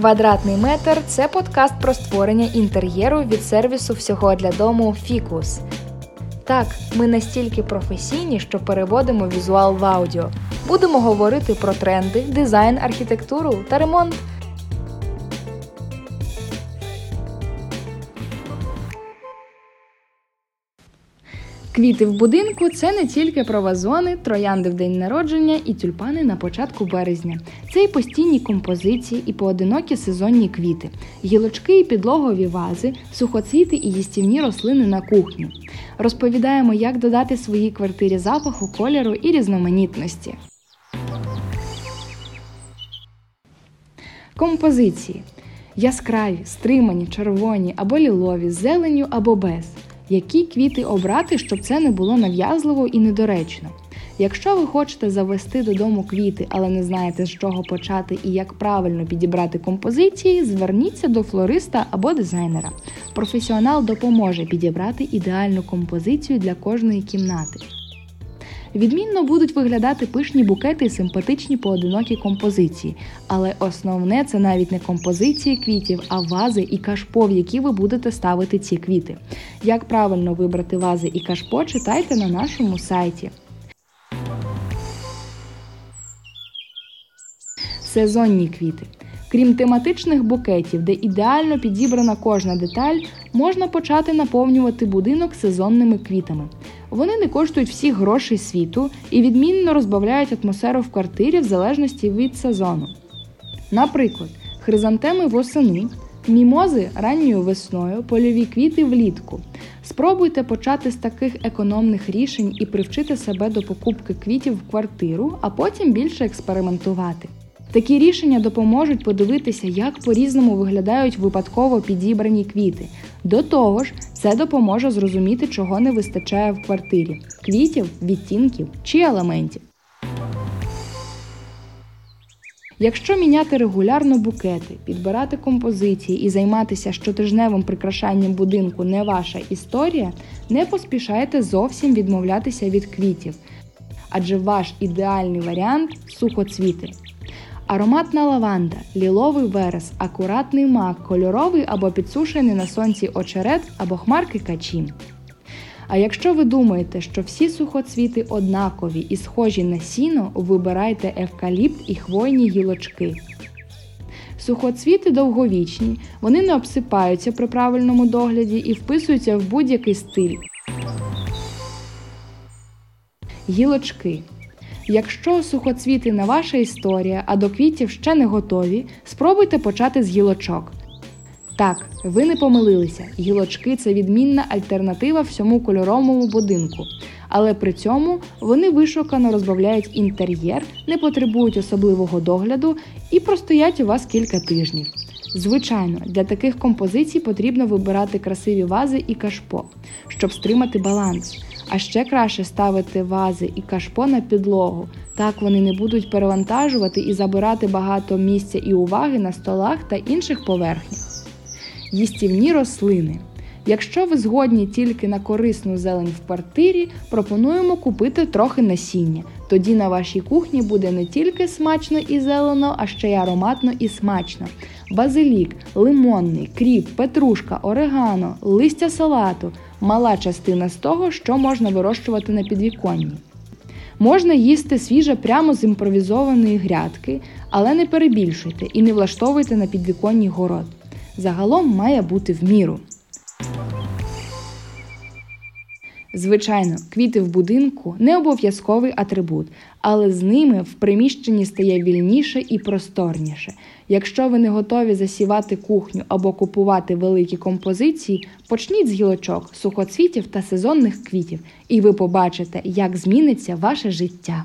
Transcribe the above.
Квадратний метр це подкаст про створення інтер'єру від сервісу всього для дому Фікус. Так, ми настільки професійні, що переводимо візуал в аудіо. Будемо говорити про тренди, дизайн, архітектуру та ремонт. Квіти в будинку це не тільки про вазони, троянди в день народження і тюльпани на початку березня. Це і постійні композиції, і поодинокі сезонні квіти, гілочки і підлогові вази, сухоцвіти і їстівні рослини на кухні. Розповідаємо, як додати своїй квартирі запаху, кольору і різноманітності. Композиції яскраві, стримані, червоні або лілові, з зеленню або без які квіти обрати, щоб це не було нав'язливо і недоречно. Якщо ви хочете завести додому квіти, але не знаєте, з чого почати і як правильно підібрати композиції, зверніться до флориста або дизайнера. Професіонал допоможе підібрати ідеальну композицію для кожної кімнати. Відмінно будуть виглядати пишні букети і симпатичні поодинокі композиції. Але основне це навіть не композиції квітів, а вази і кашпо, в які ви будете ставити ці квіти. Як правильно вибрати вази і кашпо, читайте на нашому сайті. Сезонні квіти. Крім тематичних букетів, де ідеально підібрана кожна деталь, можна почати наповнювати будинок сезонними квітами. Вони не коштують всіх грошей світу і відмінно розбавляють атмосферу в квартирі в залежності від сезону. Наприклад, хризантеми восени, мімози ранньою весною, польові квіти влітку. Спробуйте почати з таких економних рішень і привчити себе до покупки квітів в квартиру, а потім більше експериментувати. Такі рішення допоможуть подивитися, як по-різному виглядають випадково підібрані квіти. До того ж, це допоможе зрозуміти, чого не вистачає в квартирі квітів, відтінків чи елементів. Якщо міняти регулярно букети, підбирати композиції і займатися щотижневим прикрашанням будинку не ваша історія, не поспішайте зовсім відмовлятися від квітів. Адже ваш ідеальний варіант сухоцвіти. Ароматна лаванда, ліловий верес, акуратний мак, кольоровий або підсушений на сонці очерет або хмарки качі. А якщо ви думаєте, що всі сухоцвіти однакові і схожі на сіно, вибирайте евкаліпт і хвойні гілочки. Сухоцвіти довговічні, вони не обсипаються при правильному догляді і вписуються в будь-який стиль. Гілочки Якщо сухоцвіти не ваша історія, а до квітів ще не готові, спробуйте почати з гілочок. Так, ви не помилилися, гілочки це відмінна альтернатива всьому кольоровому будинку. Але при цьому вони вишукано розбавляють інтер'єр, не потребують особливого догляду і простоять у вас кілька тижнів. Звичайно, для таких композицій потрібно вибирати красиві вази і кашпо, щоб стримати баланс. А ще краще ставити вази і кашпо на підлогу. Так вони не будуть перевантажувати і забирати багато місця і уваги на столах та інших поверхнях. Їстівні рослини. Якщо ви згодні тільки на корисну зелень в квартирі, пропонуємо купити трохи насіння. Тоді на вашій кухні буде не тільки смачно і зелено, а ще й ароматно і смачно. Базилік, лимонний, кріп, петрушка, орегано, листя салату мала частина з того, що можна вирощувати на підвіконні. Можна їсти свіже прямо з імпровізованої грядки, але не перебільшуйте і не влаштовуйте на підвіконні город. Загалом має бути в міру. Звичайно, квіти в будинку не обов'язковий атрибут, але з ними в приміщенні стає вільніше і просторніше. Якщо ви не готові засівати кухню або купувати великі композиції, почніть з гілочок, сухоцвітів та сезонних квітів, і ви побачите, як зміниться ваше життя.